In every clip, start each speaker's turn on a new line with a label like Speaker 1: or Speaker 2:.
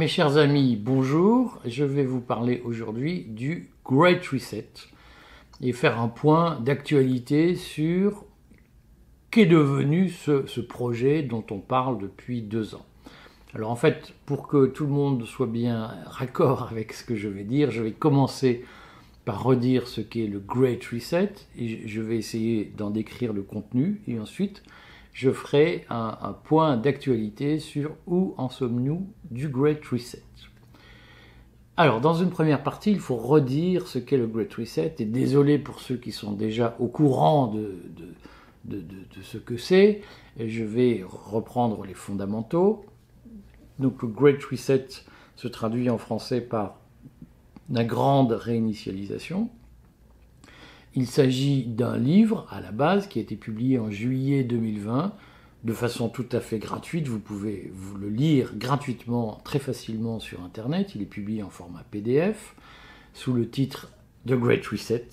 Speaker 1: Mes chers amis, bonjour. Je vais vous parler aujourd'hui du Great Reset et faire un point d'actualité sur qu'est devenu ce, projet dont on parle depuis deux ans. Alors en fait, pour que tout le monde soit bien raccord avec ce que je vais dire, je vais commencer par redire ce qu'est le Great Reset et je vais essayer d'en décrire le contenu et ensuite je ferai un, point d'actualité sur où en sommes-nous du Great Reset. Alors, dans une première partie, il faut redire ce qu'est le Great Reset, et désolé pour ceux qui sont déjà au courant de, de, de, de ce que c'est, je vais reprendre les fondamentaux. Donc, le Great Reset se traduit en français par la grande réinitialisation. Il s'agit d'un livre à la base qui a été publié en juillet 2020 de façon tout à fait gratuite. Vous pouvez vous le lire gratuitement très facilement sur Internet. Il est publié en format PDF sous le titre The Great Reset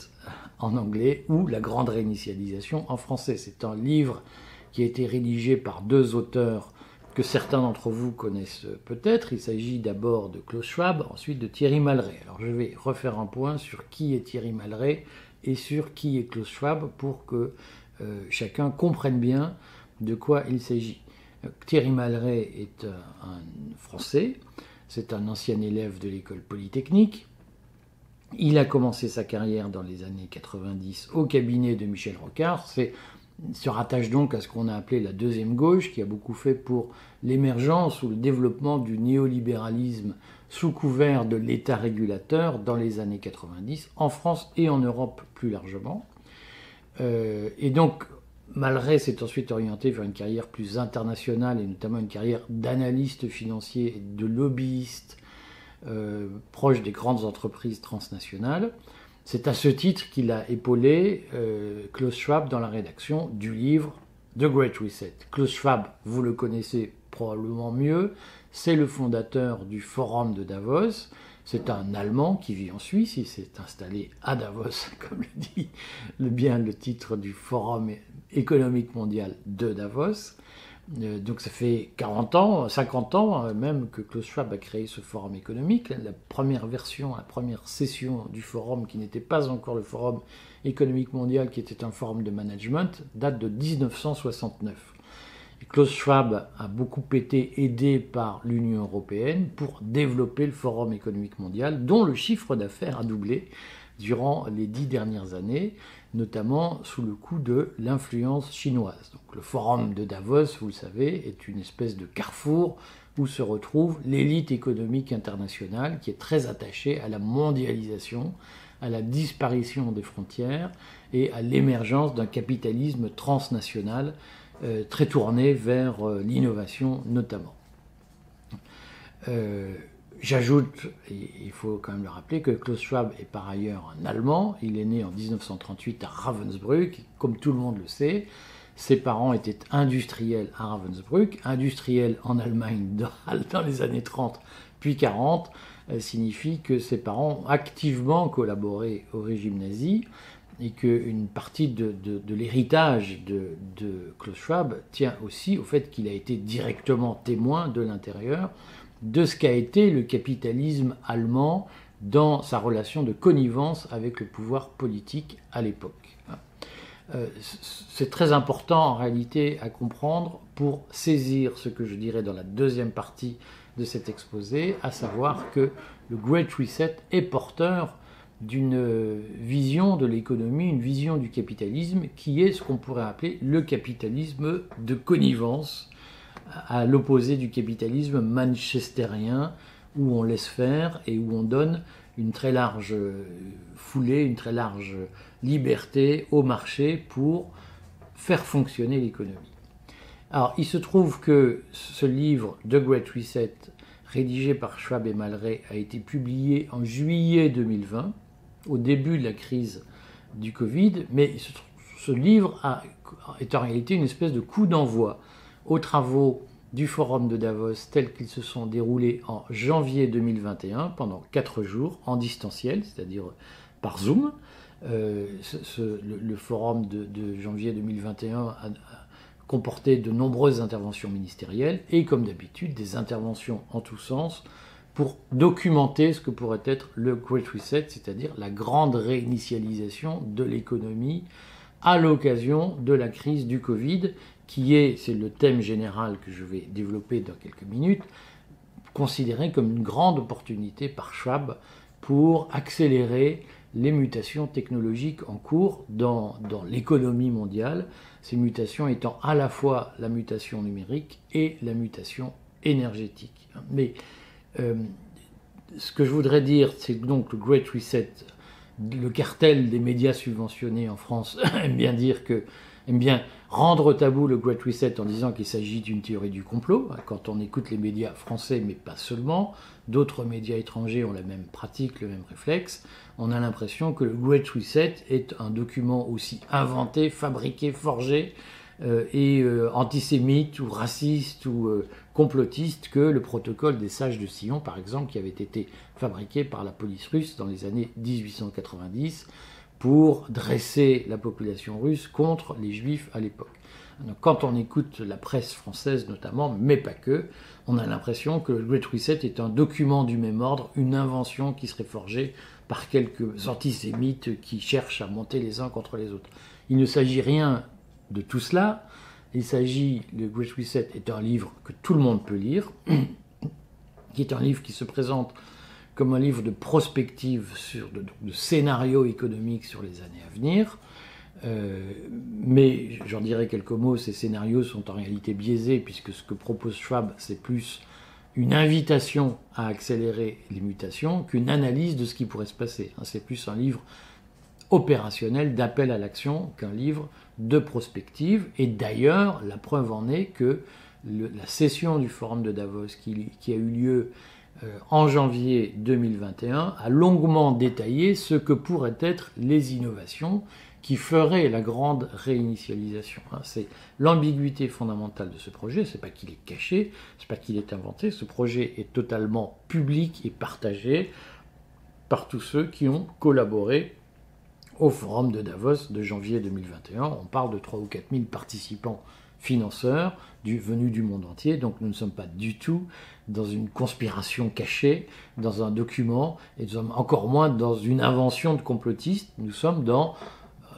Speaker 1: en anglais ou La Grande Réinitialisation en français. C'est un livre qui a été rédigé par deux auteurs que certains d'entre vous connaissent peut-être. Il s'agit d'abord de Klaus Schwab, ensuite de Thierry Malray. Alors je vais refaire un point sur qui est Thierry Malray et sur qui est Klaus Schwab pour que euh, chacun comprenne bien de quoi il s'agit. Thierry Malray est un, un Français, c'est un ancien élève de l'école polytechnique. Il a commencé sa carrière dans les années 90 au cabinet de Michel Rocard. C'est se rattache donc à ce qu'on a appelé la deuxième gauche, qui a beaucoup fait pour l'émergence ou le développement du néolibéralisme sous couvert de l'État régulateur dans les années 90, en France et en Europe plus largement. Euh, et donc, Malray s'est ensuite orienté vers une carrière plus internationale et notamment une carrière d'analyste financier et de lobbyiste euh, proche des grandes entreprises transnationales. C'est à ce titre qu'il a épaulé euh, Klaus Schwab dans la rédaction du livre The Great Reset. Klaus Schwab, vous le connaissez probablement mieux, c'est le fondateur du Forum de Davos. C'est un Allemand qui vit en Suisse, il s'est installé à Davos, comme le dit le bien le titre du Forum économique mondial de Davos. Euh, donc ça fait 40 ans, 50 ans euh, même que Klaus Schwab a créé ce forum économique. La première version, la première session du forum, qui n'était pas encore le forum économique mondial, qui était un forum de management, date de 1969. Klaus Schwab a beaucoup été aidé par l'Union européenne pour développer le forum économique mondial, dont le chiffre d'affaires a doublé durant les dix dernières années notamment sous le coup de l'influence chinoise. Le forum de Davos, vous le savez, est une espèce de carrefour où se retrouve l'élite économique internationale qui est très attachée à la mondialisation, à la disparition des frontières et à l'émergence d'un capitalisme transnational très tourné vers euh, l'innovation notamment. Euh, J'ajoute, il faut quand même le rappeler, que Klaus Schwab est par ailleurs un Allemand. Il est né en 1938 à Ravensbrück, comme tout le monde le sait. Ses parents étaient industriels à Ravensbrück. Industriels en Allemagne dans les années 30 puis 40 euh, signifie que ses parents ont activement collaboré au régime nazi et qu'une partie de, l'héritage de, de Klaus Schwab tient aussi au fait qu'il a été directement témoin de l'intérieur de ce qu'a été le capitalisme allemand dans sa relation de connivence avec le pouvoir politique à l'époque. Euh, c'est très important en réalité à comprendre pour saisir ce que je dirais dans la deuxième partie de cet exposé, à savoir que le Great Reset est porteur d'une vision de l'économie, une vision du capitalisme qui est ce qu'on pourrait appeler le capitalisme de connivence, à l'opposé du capitalisme manchestérien où on laisse faire et où on donne une très large foulée, une très large liberté au marché pour faire fonctionner l'économie. Alors, il se trouve que ce livre, The Great Reset, rédigé par Schwab et Malray, a été publié en juillet 2020, au début de la crise du Covid, mais ce livre est en réalité une espèce de coup d'envoi aux travaux du forum de Davos tels qu'ils se sont déroulés en janvier 2021 pendant quatre jours en distanciel, c'est-à-dire par Zoom. Euh, le, forum de, de, janvier 2021 a, a comporté de nombreuses interventions ministérielles et comme d'habitude des interventions en tous sens pour documenter ce que pourrait être le Great Reset, c'est-à-dire la grande réinitialisation de l'économie à l'occasion de la crise du Covid, qui est, c'est le thème général que je vais développer dans quelques minutes, considéré comme une grande opportunité par Schwab pour accélérer les mutations technologiques en cours dans, dans l'économie mondiale, ces mutations étant à la fois la mutation numérique et la mutation énergétique. Mais euh, ce que je voudrais dire, c'est donc le Great Reset, le cartel des médias subventionnés en France aime bien dire que aime bien rendre tabou le Great Reset en disant qu'il s'agit d'une théorie du complot, quand on écoute les médias français, mais pas seulement, d'autres médias étrangers ont la même pratique, le même réflexe, on a l'impression que le Great Reset est un document aussi inventé, fabriqué, forgé, et euh, antisémite ou raciste ou euh, complotiste que le protocole des sages de Sion, par exemple, qui avait été fabriqué par la police russe dans les années 1890 pour dresser la population russe contre les juifs à l'époque. Quand on écoute la presse française notamment, mais pas que, on a l'impression que le Great Reset est un document du même ordre, une invention qui serait forgée par quelques antisémites qui cherchent à monter les uns contre les autres. Il ne s'agit rien de tout cela. Il s'agit, le Great Reset est un livre que tout le monde peut lire, qui est un livre qui se présente comme un livre de prospective sur de, de scénario économique sur les années à venir. Euh, mais j'en dirai quelques mots, ces scénarios sont en réalité biaisés, puisque ce que propose Schwab, c'est plus une invitation à accélérer les mutations qu'une analyse de ce qui pourrait se passer. Hein, c'est plus un livre opérationnel d'appel à l'action qu'un livre de prospective. Et d'ailleurs, la preuve en est que la session du Forum de Davos qui, a eu lieu euh, en janvier 2021 a longuement détaillé ce que pourraient être les innovations qui feraient la grande réinitialisation. Hein. C'est l'ambiguïté fondamentale de ce projet, c'est pas qu'il est caché, c'est pas qu'il est inventé, ce projet est totalement public et partagé par tous ceux qui ont collaboré au forum de Davos de janvier 2021. On parle de 3 ou 4 000 participants financeurs venus du monde entier, donc nous ne sommes pas du tout dans une conspiration cachée, dans un document, et nous sommes encore moins dans une invention de complotistes, nous sommes dans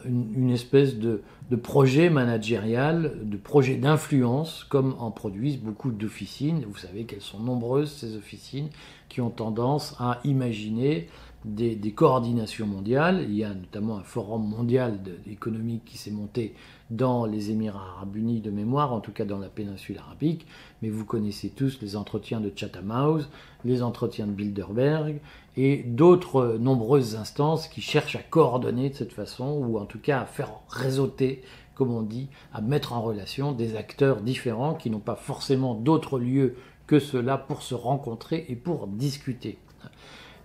Speaker 1: une, espèce de, de, projet managérial, de projet d'influence, comme en produisent beaucoup d'officines. Vous savez qu'elles sont nombreuses, ces officines, qui ont tendance à imaginer des, coordinations mondiales. Il y a notamment un forum mondial économique qui s'est monté dans les Émirats arabes unis de mémoire, en tout cas dans la péninsule arabique. Mais vous connaissez tous les entretiens de Chatham House, les entretiens de Bilderberg et d'autres nombreuses instances qui cherchent à coordonner de cette façon, ou en tout cas à faire réseauter comme on dit, à mettre en relation des acteurs différents qui n'ont pas forcément d'autres lieux que cela pour se rencontrer et pour discuter.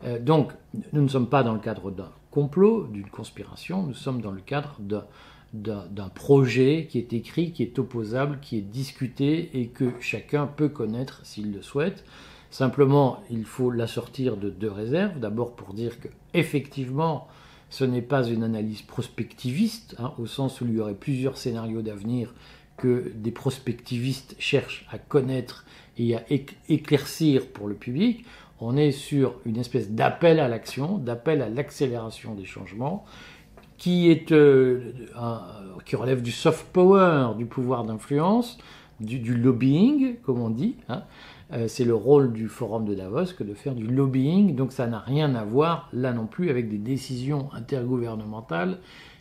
Speaker 1: Euh, donc, nous ne sommes pas dans le cadre d'un complot, d'une conspiration, nous sommes dans le cadre d'un projet qui est écrit, qui est opposable, qui est discuté et que chacun peut connaître s'il le souhaite. Simplement, il faut l'assortir de deux réserves. D'abord pour dire que effectivement, ce n'est pas une analyse prospectiviste, hein, au sens où il y aurait plusieurs scénarios d'avenir que des prospectivistes cherchent à connaître et à éclaircir pour le public on est sur une espèce d'appel à l'action, d'appel à l'accélération des changements, qui, est, euh, qui relève du soft power, du pouvoir d'influence, du, lobbying, comme on dit. Hein. Euh, c'est le rôle du forum de Davos que de faire du lobbying, donc ça n'a rien à voir là non plus avec des décisions intergouvernementales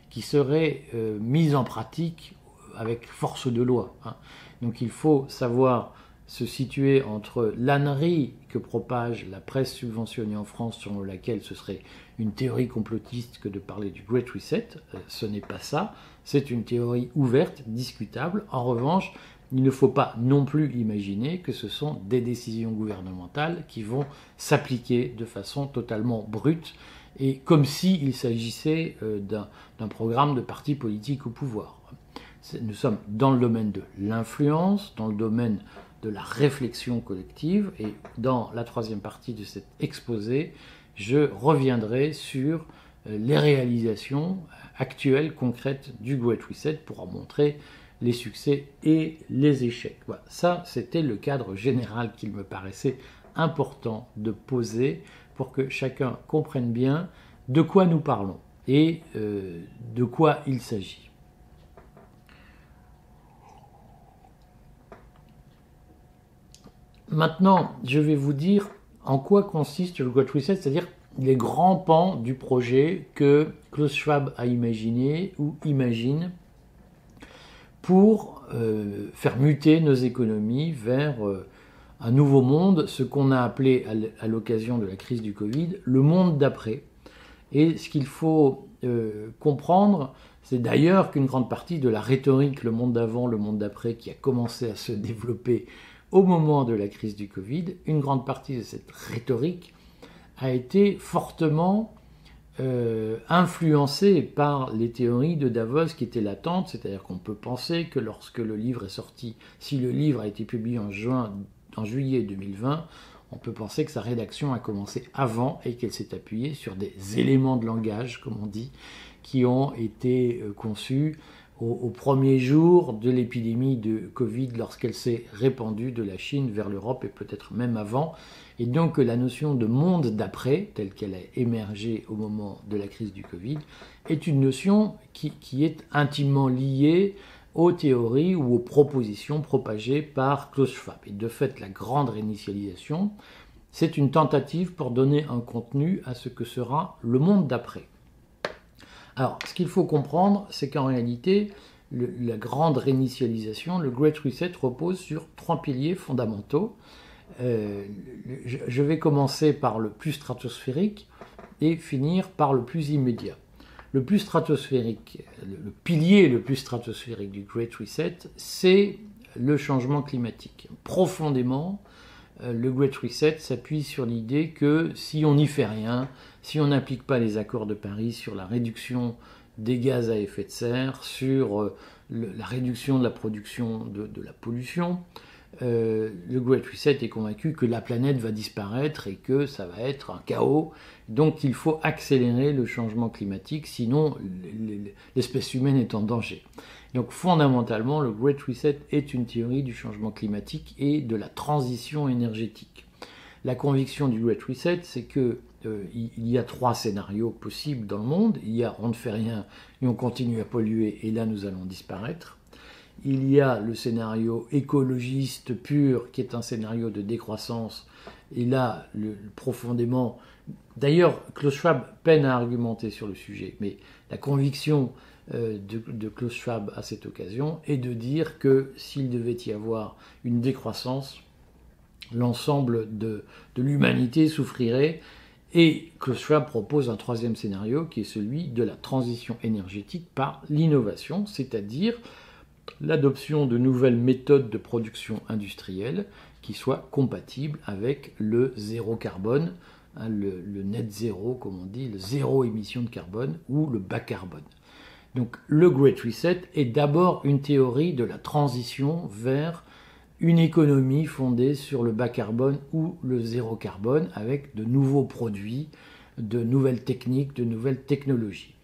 Speaker 1: qui seraient euh, mises en pratique avec force de loi. Hein. Donc il faut savoir se situer entre l'ânerie que propage la presse subventionnée en France, selon laquelle ce serait une théorie complotiste que de parler du Great Reset. Euh, ce n'est pas ça. C'est une théorie ouverte, discutable. En revanche, il ne faut pas non plus imaginer que ce sont des décisions gouvernementales qui vont s'appliquer de façon totalement brute et comme s'il s'agissait euh, d'un programme de parti politique au pouvoir. Nous sommes dans le domaine de l'influence, dans le domaine de la réflexion collective. Et dans la troisième partie de cet exposé, je reviendrai sur euh, les réalisations actuelles, concrètes du Great Reset pour en montrer les succès et les échecs. Voilà. Ça, c'était le cadre général qu'il me paraissait important de poser pour que chacun comprenne bien de quoi nous parlons et euh, de quoi il s'agit. Maintenant, je vais vous dire en quoi consiste le Great Reset, c'est-à-dire les grands pans du projet que Klaus Schwab a imaginé ou imagine pour euh, faire muter nos économies vers euh, un nouveau monde, ce qu'on a appelé à l'occasion de la crise du Covid le monde d'après. Et ce qu'il faut euh, comprendre, c'est d'ailleurs qu'une grande partie de la rhétorique, le monde d'avant, le monde d'après, qui a commencé à se développer au moment de la crise du Covid, une grande partie de cette rhétorique a été fortement euh, influencée par les théories de Davos qui étaient latentes, c'est-à-dire qu'on peut penser que lorsque le livre est sorti, si le livre a été publié en, juin, en juillet 2020, on peut penser que sa rédaction a commencé avant et qu'elle s'est appuyée sur des éléments de langage, comme on dit, qui ont été euh, conçus au, premier jour de l'épidémie de Covid lorsqu'elle s'est répandue de la Chine vers l'Europe et peut-être même avant. Et donc la notion de monde d'après, telle qu'elle a émergé au moment de la crise du Covid, est une notion qui, qui est intimement liée aux théories ou aux propositions propagées par Klaus Schwab. Et de fait, la grande réinitialisation, c'est une tentative pour donner un contenu à ce que sera le monde d'après. Alors, ce qu'il faut comprendre, c'est qu'en réalité, la grande réinitialisation, le Great Reset, repose sur trois piliers fondamentaux. Euh, je vais commencer par le plus stratosphérique et finir par le plus immédiat. Le plus stratosphérique, le, pilier le plus stratosphérique du Great Reset, c'est le changement climatique. Profondément, le Great Reset s'appuie sur l'idée que si on n'y fait rien, si on n'applique pas les accords de Paris sur la réduction des gaz à effet de serre, sur euh, la réduction de la production de, la pollution, euh, le Great Reset est convaincu que la planète va disparaître et que ça va être un chaos. Donc il faut accélérer le changement climatique, sinon l'espèce humaine est en danger. Donc fondamentalement, le Great Reset est une théorie du changement climatique et de la transition énergétique. La conviction du Great Reset, c'est que euh, il y a trois scénarios possibles dans le monde. Il y a on ne fait rien et on continue à polluer et là nous allons disparaître. Il y a le scénario écologiste pur qui est un scénario de décroissance et là profondément. D'ailleurs, Klaus Schwab peine à argumenter sur le sujet, mais la conviction euh, de, Klaus Schwab à cette occasion est de dire que s'il devait y avoir une décroissance, l'ensemble de, l'humanité souffrirait. Et Klaus Schwab propose un troisième scénario qui est celui de la transition énergétique par l'innovation, c'est-à-dire l'adoption de nouvelles méthodes de production industrielle qui soient compatibles avec le zéro carbone, hein, le, le, net zéro, comme on dit, le zéro émission de carbone ou le bas carbone. Donc le Great Reset est d'abord une théorie de la transition vers une économie fondée sur le bas carbone ou le zéro carbone avec de nouveaux produits, de nouvelles techniques, de nouvelles technologies.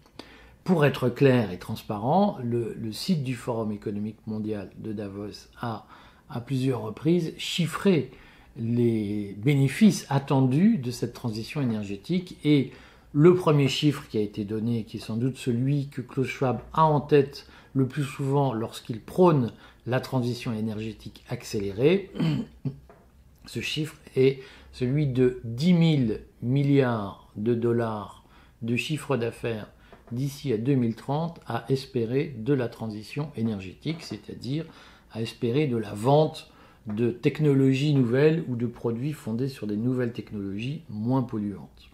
Speaker 1: Pour être clair et transparent, le, site du Forum économique mondial de Davos a à plusieurs reprises chiffré les bénéfices attendus de cette transition énergétique. Et le premier chiffre qui a été donné, qui est sans doute celui que Klaus Schwab a en tête le plus souvent lorsqu'il prône la transition énergétique accélérée, ce chiffre est celui de 10 000 milliards de dollars de chiffre d'affaires d'ici à 2030 à espérer de la transition énergétique, c'est-à-dire à espérer de la vente de technologies nouvelles ou de produits fondés sur des nouvelles technologies moins polluantes.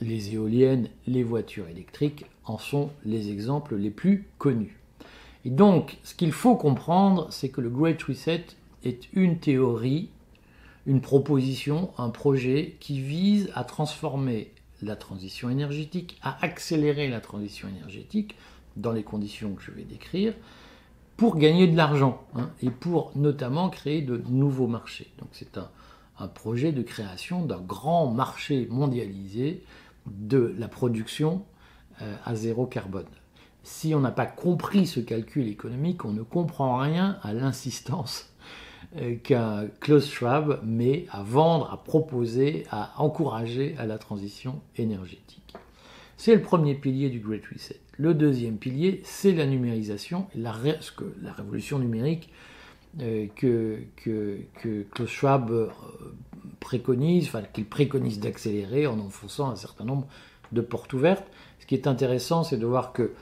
Speaker 1: Les éoliennes, les voitures électriques en sont les exemples les plus connus. Et donc, ce qu'il faut comprendre, c'est que le Great Reset est une théorie, une proposition, un projet qui vise à transformer la transition énergétique, à accélérer la transition énergétique dans les conditions que je vais décrire, pour gagner de l'argent hein, et pour notamment créer de nouveaux marchés. Donc c'est un, projet de création d'un grand marché mondialisé de la production euh, à zéro carbone si on n'a pas compris ce calcul économique, on ne comprend rien à l'insistance qu'un Klaus Schwab met à vendre, à proposer, à encourager à la transition énergétique. C'est le premier pilier du Great Reset. Le deuxième pilier, c'est la numérisation, la, la révolution numérique euh, que, que, que, Klaus Schwab euh, préconise, enfin qu'il préconise d'accélérer en enfonçant un certain nombre de portes ouvertes. Ce qui est intéressant, c'est de voir que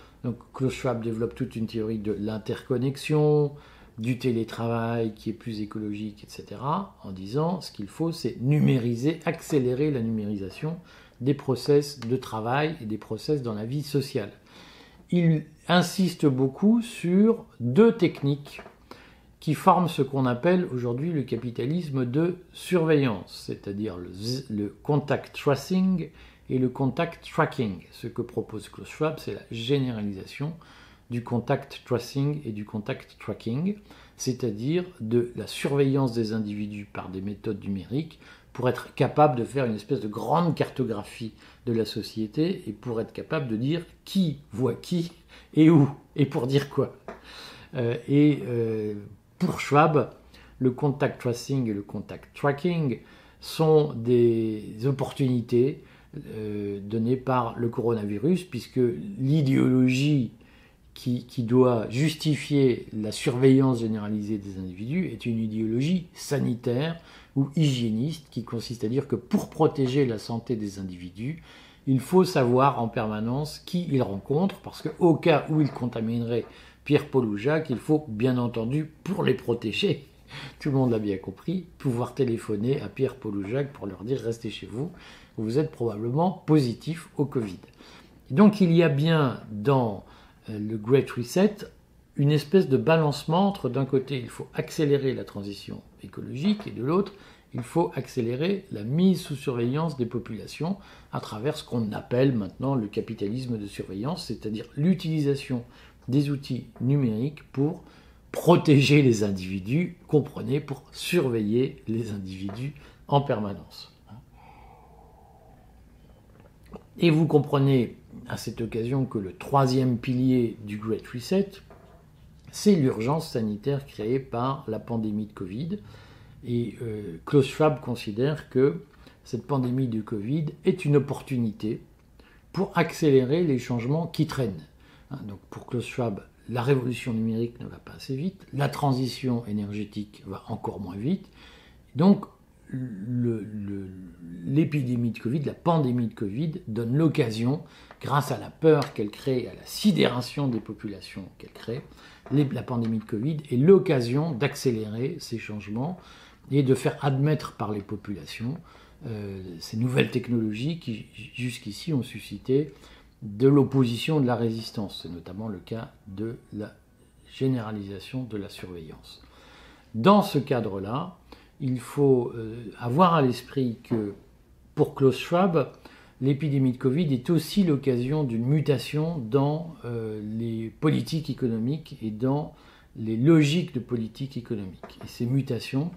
Speaker 1: Klaus Schwab développe toute une théorie de l'interconnexion, du télétravail qui est plus écologique, etc., en disant ce qu'il faut, c'est numériser, accélérer la numérisation des process de travail et des process dans la vie sociale. Il insiste beaucoup sur deux techniques qui forment ce qu'on appelle aujourd'hui le capitalisme de surveillance, c'est-à-dire le, contact tracing et le contact tracking. Ce que propose Klaus Schwab, c'est la généralisation du contact tracing et du contact tracking, c'est-à-dire de la surveillance des individus par des méthodes numériques pour être capable de faire une espèce de grande cartographie de la société et pour être capable de dire qui voit qui et où et pour dire quoi. Euh, et euh, pour Schwab, le contact tracing et le contact tracking sont des opportunités euh, données par le coronavirus, puisque l'idéologie qui, doit justifier la surveillance généralisée des individus est une idéologie sanitaire ou hygiéniste qui consiste à dire que pour protéger la santé des individus, il faut savoir en permanence qui ils rencontrent, parce qu'au cas où ils contamineraient Pierre-Paul ou Jacques, il faut bien entendu, pour les protéger, tout le monde l'a bien compris, pouvoir téléphoner à Pierre-Paul ou Jacques pour leur dire restez chez vous, vous êtes probablement positif au Covid. donc il y a bien dans le Great Reset une espèce de balancement entre d'un côté il faut accélérer la transition écologique et de l'autre il faut accélérer la mise sous surveillance des populations à travers ce qu'on appelle maintenant le capitalisme de surveillance, c'est-à-dire l'utilisation des outils numériques pour protéger les individus, comprenez, pour surveiller les individus en permanence. Et vous comprenez à cette occasion que le troisième pilier du Great Reset, c'est l'urgence sanitaire créée par la pandémie de Covid. Et euh, Klaus Schwab considère que cette pandémie de Covid est une opportunité pour accélérer les changements qui traînent. Hein, donc pour Klaus Schwab, la révolution numérique ne va pas assez vite, la transition énergétique va encore moins vite. Donc l'épidémie de Covid, la pandémie de Covid donne l'occasion, grâce à la peur qu'elle crée, à la sidération des populations qu'elle crée, la pandémie de Covid est l'occasion d'accélérer ces changements et de faire admettre par les populations euh, ces nouvelles technologies qui jusqu'ici ont suscité de l'opposition de la résistance. C'est notamment le cas de la généralisation de la surveillance. Dans ce cadre-là, il faut euh, avoir à l'esprit que pour Klaus Schwab, l'épidémie de Covid est aussi l'occasion d'une mutation dans euh, les politiques économiques et dans les logiques de politique économique. Et ces mutations,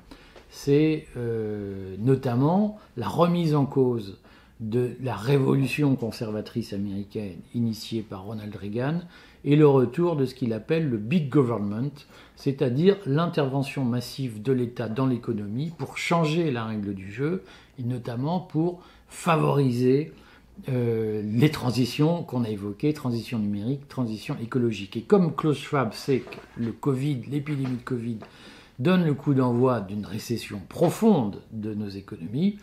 Speaker 1: c'est euh, notamment la remise en cause de la révolution conservatrice américaine initiée par Ronald Reagan et le retour de ce qu'il appelle le big government, c'est-à-dire l'intervention massive de l'État dans l'économie pour changer la règle du jeu et notamment pour favoriser euh, les transitions qu'on a évoquées, transition numérique, transition écologique. Et comme Klaus Schwab sait que le Covid, l'épidémie de Covid, donne le coup d'envoi d'une récession profonde de nos économies,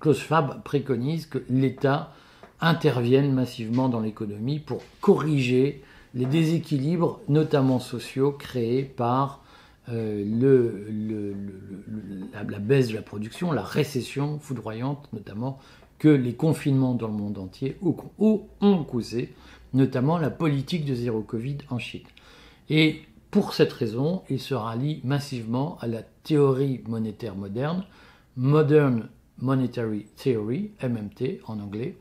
Speaker 1: Klaus Schwab préconise que l'État intervienne massivement dans l'économie pour corriger les déséquilibres, notamment sociaux, créés par euh, la, baisse de la production, la récession foudroyante, notamment que les confinements dans le monde entier ont causé, notamment la politique de zéro Covid en Chine. Et pour cette raison, il se rallie massivement à la théorie monétaire moderne, Modern Monetary Theory, MMT en anglais,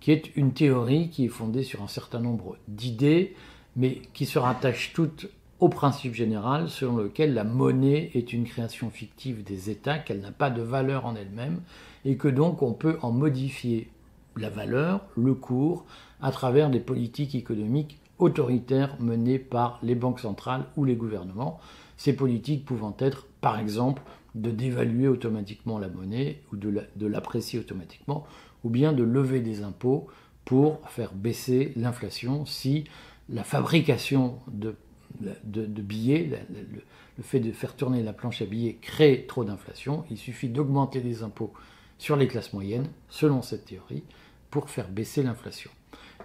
Speaker 1: qui est une théorie qui est fondée sur un certain nombre d'idées, mais qui se rattache toutes au principe général selon lequel la monnaie est une création fictive des États, qu'elle n'a pas de valeur en elle-même, et que donc on peut en modifier la valeur, le cours, à travers des politiques économiques autoritaires menées par les banques centrales ou les gouvernements. ces politiques pouvant être, par exemple, de dévaluer automatiquement la monnaie ou de l'apprécier automatiquement, ou bien de lever des impôts pour faire baisser l'inflation si la fabrication de, billets, le, fait de faire tourner la planche à billets crée trop d'inflation. Il suffit d'augmenter les impôts sur les classes moyennes, selon cette théorie, pour faire baisser l'inflation.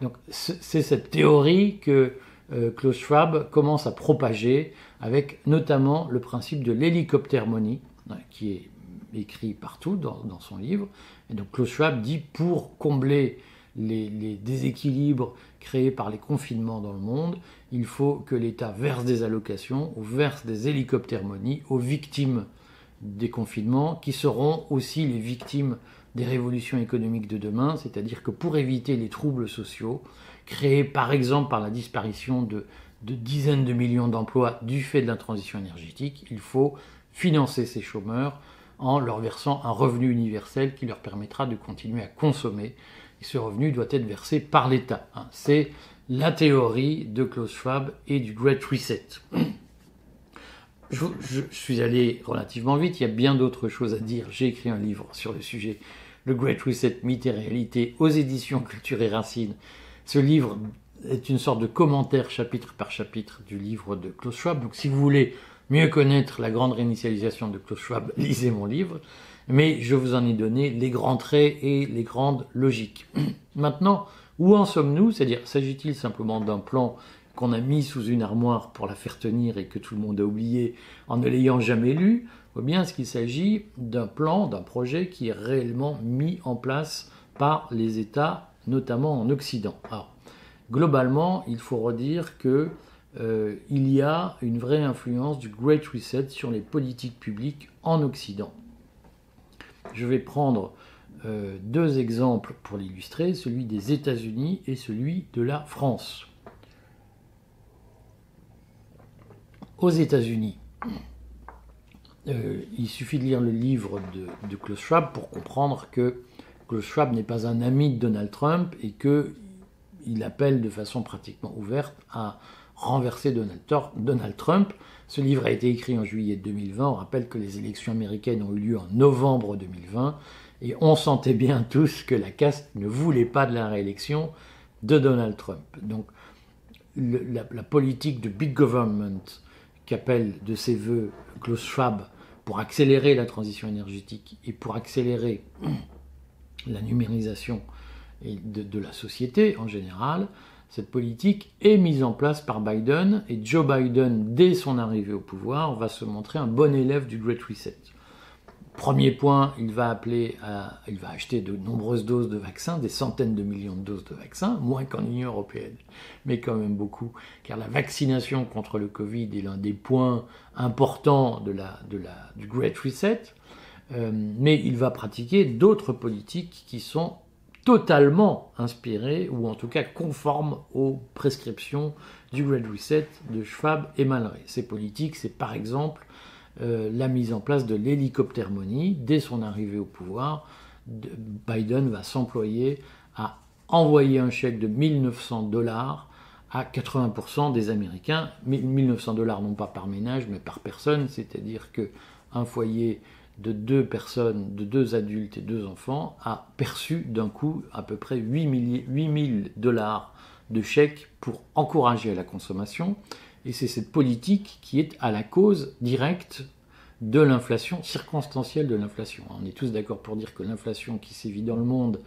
Speaker 1: Donc c'est cette théorie que euh, Klaus Schwab commence à propager avec notamment le principe de l'hélicoptère-monie, hein, qui est écrit partout dans, son livre. Et donc Klaus Schwab dit pour combler les, les, déséquilibres créés par les confinements dans le monde, il faut que l'État verse des allocations ou verse des hélicoptères-monies aux victimes des confinements, qui seront aussi les victimes des révolutions économiques de demain, c'est-à-dire que pour éviter les troubles sociaux, créés par exemple par la disparition de, dizaines de millions d'emplois du fait de la transition énergétique, il faut financer ces chômeurs en leur versant un revenu universel qui leur permettra de continuer à consommer. Et ce revenu doit être versé par l'État. Hein. C'est la théorie de Klaus Schwab et du Great Reset. Je, suis allé relativement vite, il y a bien d'autres choses à dire. J'ai écrit un livre sur le sujet, Le Great Reset, mythe et réalité, aux éditions Culture et Racine. Ce livre est une sorte de commentaire chapitre par chapitre du livre de Klaus Schwab. Donc si vous voulez mieux connaître la grande réinitialisation de Klaus Schwab, lisez mon livre. Mais je vous en ai donné les grands traits et les grandes logiques. Maintenant, où en sommes-nous? C'est-à-dire, s'agit-il simplement d'un plan qu'on a mis sous une armoire pour la faire tenir et que tout le monde a oublié en ne l'ayant jamais lu Ou bien est-ce qu'il s'agit d'un plan, d'un projet qui est réellement mis en place par les États notamment en Occident? Alors, globalement, il faut redire que euh, il y a une vraie influence du Great Reset sur les politiques publiques en Occident. Je vais prendre euh, deux exemples pour l'illustrer, celui des États-Unis et celui de la France. Aux États-Unis, euh, il suffit de lire le livre de, de Klaus Schwab pour comprendre que que Schwab n'est pas un ami de Donald Trump et qu'il appelle de façon pratiquement ouverte à renverser Donald, Trump. Ce livre a été écrit en juillet 2020. On rappelle que les élections américaines ont eu lieu en novembre 2020 et on sentait bien tous que la caste ne voulait pas de la réélection de Donald Trump. Donc la, politique de big government qu'appelle de ses voeux Klaus Schwab pour accélérer la transition énergétique et pour accélérer la numérisation de, la société en général, cette politique est mise en place par Biden et Joe Biden, dès son arrivée au pouvoir, va se montrer un bon élève du Great Reset. Premier point, il va acheter de nombreuses doses de vaccins, des centaines de millions de doses de vaccins, moins qu'en Union européenne, mais quand même beaucoup, car la vaccination contre le Covid est l'un des points importants de la, du Great Reset. Euh, mais il va pratiquer d'autres politiques qui sont totalement inspirées, ou en tout cas conformes aux prescriptions du Great Reset de Schwab et Mallory. Ces politiques, c'est par exemple euh, la mise en place de l'hélicoptère-monie. Dès son arrivée au pouvoir, Biden va s'employer à envoyer un chèque de 1900 dollars à 80% des Américains. 1900 dollars non pas par ménage, mais par personne, c'est-à-dire que un foyer de deux personnes, de deux adultes et deux enfants, a perçu d'un coup à peu près 8 000 dollars de chèques pour encourager la consommation. Et c'est cette politique qui est à la cause directe de l'inflation, circonstancielle de l'inflation. On est tous d'accord pour dire que l'inflation qui sévit dans le monde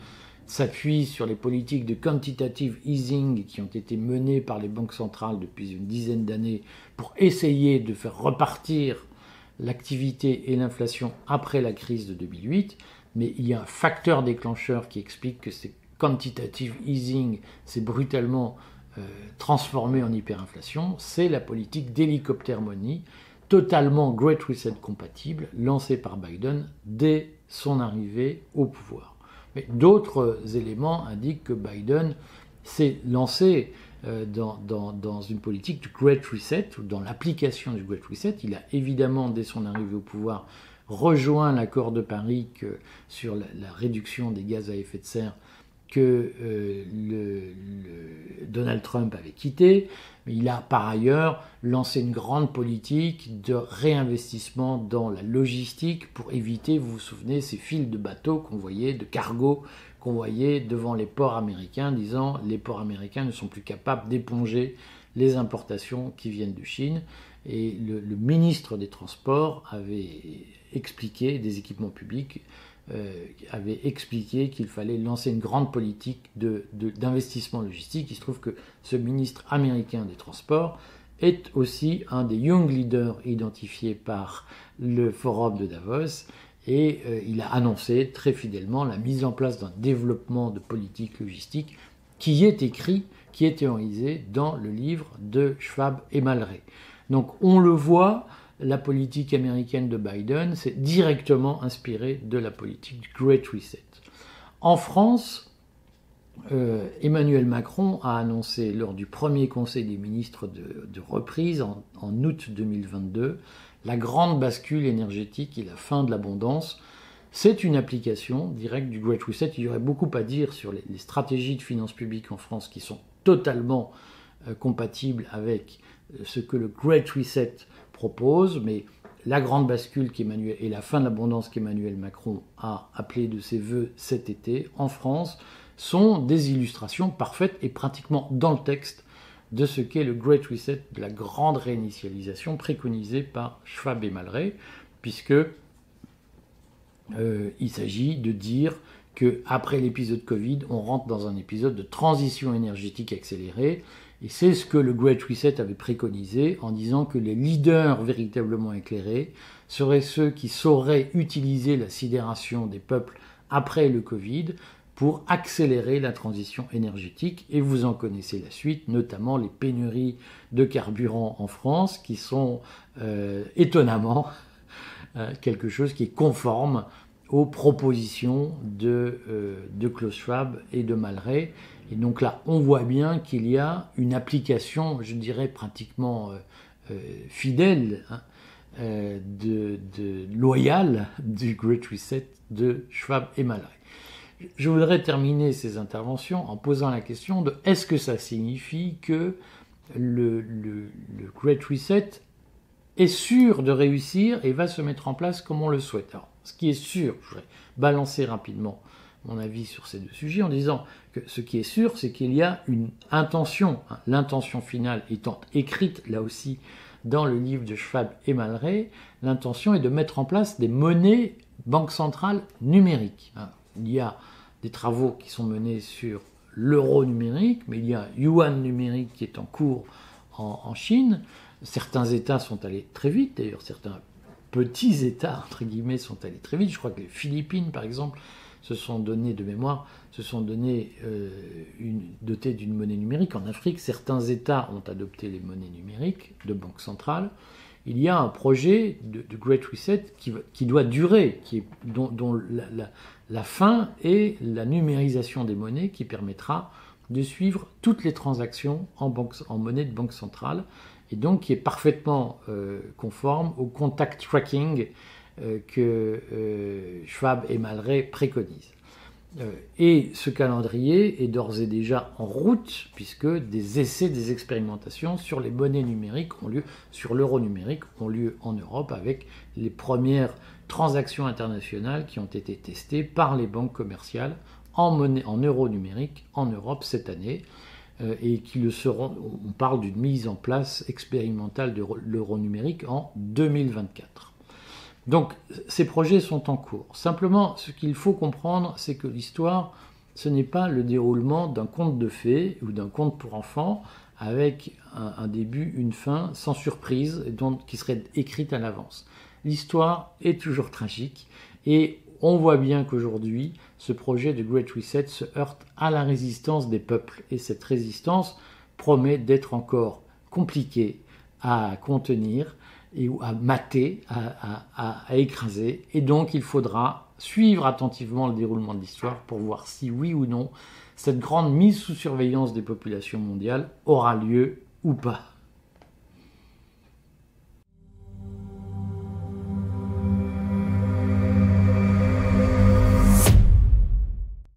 Speaker 1: s'appuie sur les politiques de quantitative easing qui ont été menées par les banques centrales depuis une dizaine d'années pour essayer de faire repartir l'activité et l'inflation après la crise de 2008, mais il y a un facteur déclencheur qui explique que ces quantitative easing s'est brutalement euh, transformé en hyperinflation, c'est la politique d'hélicoptère money, totalement Great Reset compatible, lancée par Biden dès son arrivée au pouvoir. Mais d'autres éléments indiquent que Biden s'est lancé euh, dans, une politique du Great Reset, ou dans l'application du Great Reset. Il a évidemment, dès son arrivée au pouvoir, rejoint l'accord de Paris sur la, réduction des gaz à effet de serre que euh, le, Donald Trump avait quitté, il a par ailleurs lancé une grande politique de réinvestissement dans la logistique pour éviter, vous vous souvenez, ces fils de bateaux qu'on voyait, de cargo qu'on devant les ports américains, disant les ports américains ne sont plus capables d'éponger les importations qui viennent de Chine. Et le, le ministre des Transports avait expliqué, des équipements publics, euh, avait expliqué qu'il fallait lancer une grande politique d'investissement de, logistique. Il se trouve que ce ministre américain des Transports est aussi un des young leaders identifiés par le forum de Davos et euh, il a annoncé très fidèlement la mise en place d'un développement de politique logistique qui est écrit, qui est théorisé dans le livre de Schwab et Malray. Donc on le voit, la politique américaine de Biden s'est directement inspirée de la politique du Great Reset. En France, euh, Emmanuel Macron a annoncé lors du premier Conseil des ministres de, reprise en, août 2022 la grande bascule énergétique et la fin de l'abondance. C'est une application directe du Great Reset. Il y aurait beaucoup à dire sur les, stratégies de finances publiques en France qui sont totalement euh, compatibles avec euh, ce que le Great Reset propose, mais la grande bascule et la fin de l'abondance qu'Emmanuel Macron a appelé de ses voeux cet été en France sont des illustrations parfaites et pratiquement dans le texte de ce qu'est le Great Reset, de la grande réinitialisation préconisée par Schwab et Malray, puisque euh, il s'agit de dire que après l'épisode Covid, on rentre dans un épisode de transition énergétique accélérée et c'est ce que le Great Reset avait préconisé en disant que les leaders véritablement éclairés seraient ceux qui sauraient utiliser la sidération des peuples après le Covid pour accélérer la transition énergétique. Et vous en connaissez la suite, notamment les pénuries de carburant en France, qui sont euh, étonnamment euh, quelque chose qui est conforme aux propositions de, euh, de Klaus Schwab et de Malray. Et donc là, on voit bien qu'il y a une application, je dirais pratiquement euh, fidèle, hein, euh, de, loyale du Great Reset de Schwab et Malray. Je voudrais terminer ces interventions en posant la question de est-ce que ça signifie que le, Great Reset est sûr de réussir et va se mettre en place comme on le souhaite. Alors, ce qui est sûr, je vais balancer rapidement mon avis sur ces deux sujets en disant que ce qui est sûr, c'est qu'il y a une intention, hein, l'intention finale étant écrite là aussi dans le livre de Schwab et Malray, l'intention est de mettre en place des monnaies banques centrales numériques. Hein. Il y a des travaux qui sont menés sur l'euro numérique, mais il y a yuan numérique qui est en cours en, Chine. Certains États sont allés très vite, d'ailleurs certains petits États, entre guillemets, sont allés très vite. Je crois que les Philippines, par exemple, se sont donnés de mémoire, se sont donnés euh, d'une monnaie numérique. En Afrique, certains États ont adopté les monnaies numériques de banque centrale. Il y a un projet de, Great Reset qui, doit durer, dont, la, fin est la numérisation des monnaies qui permettra de suivre toutes les transactions en, monnaie de banque centrale et donc qui est parfaitement euh, conforme au contact tracking euh, que euh, Schwab et Malray préconisent. Et ce calendrier est d'ores et déjà en route, puisque des essais, des expérimentations sur les monnaies numériques ont lieu, sur l'euro numérique, ont lieu en Europe, avec les premières transactions internationales qui ont été testées par les banques commerciales en, monnaie, en euro numérique en Europe cette année. et qui le seront, on parle d'une mise en place expérimentale de l'euro numérique en 2024. Donc ces projets sont en cours. Simplement, ce qu'il faut comprendre, c'est que l'histoire, ce n'est pas le déroulement d'un conte de fées ou d'un conte pour enfants avec un, début, une fin, sans surprise, donc, qui serait écrite à l'avance. L'histoire est toujours tragique et on voit bien qu'aujourd'hui, ce projet de Great Reset se heurte à la résistance des peuples et cette résistance promet d'être encore compliquée à contenir et à mater, à, écraser. Et donc il faudra suivre attentivement le déroulement de l'histoire pour voir si oui ou non cette grande mise sous surveillance des populations mondiales aura lieu ou pas.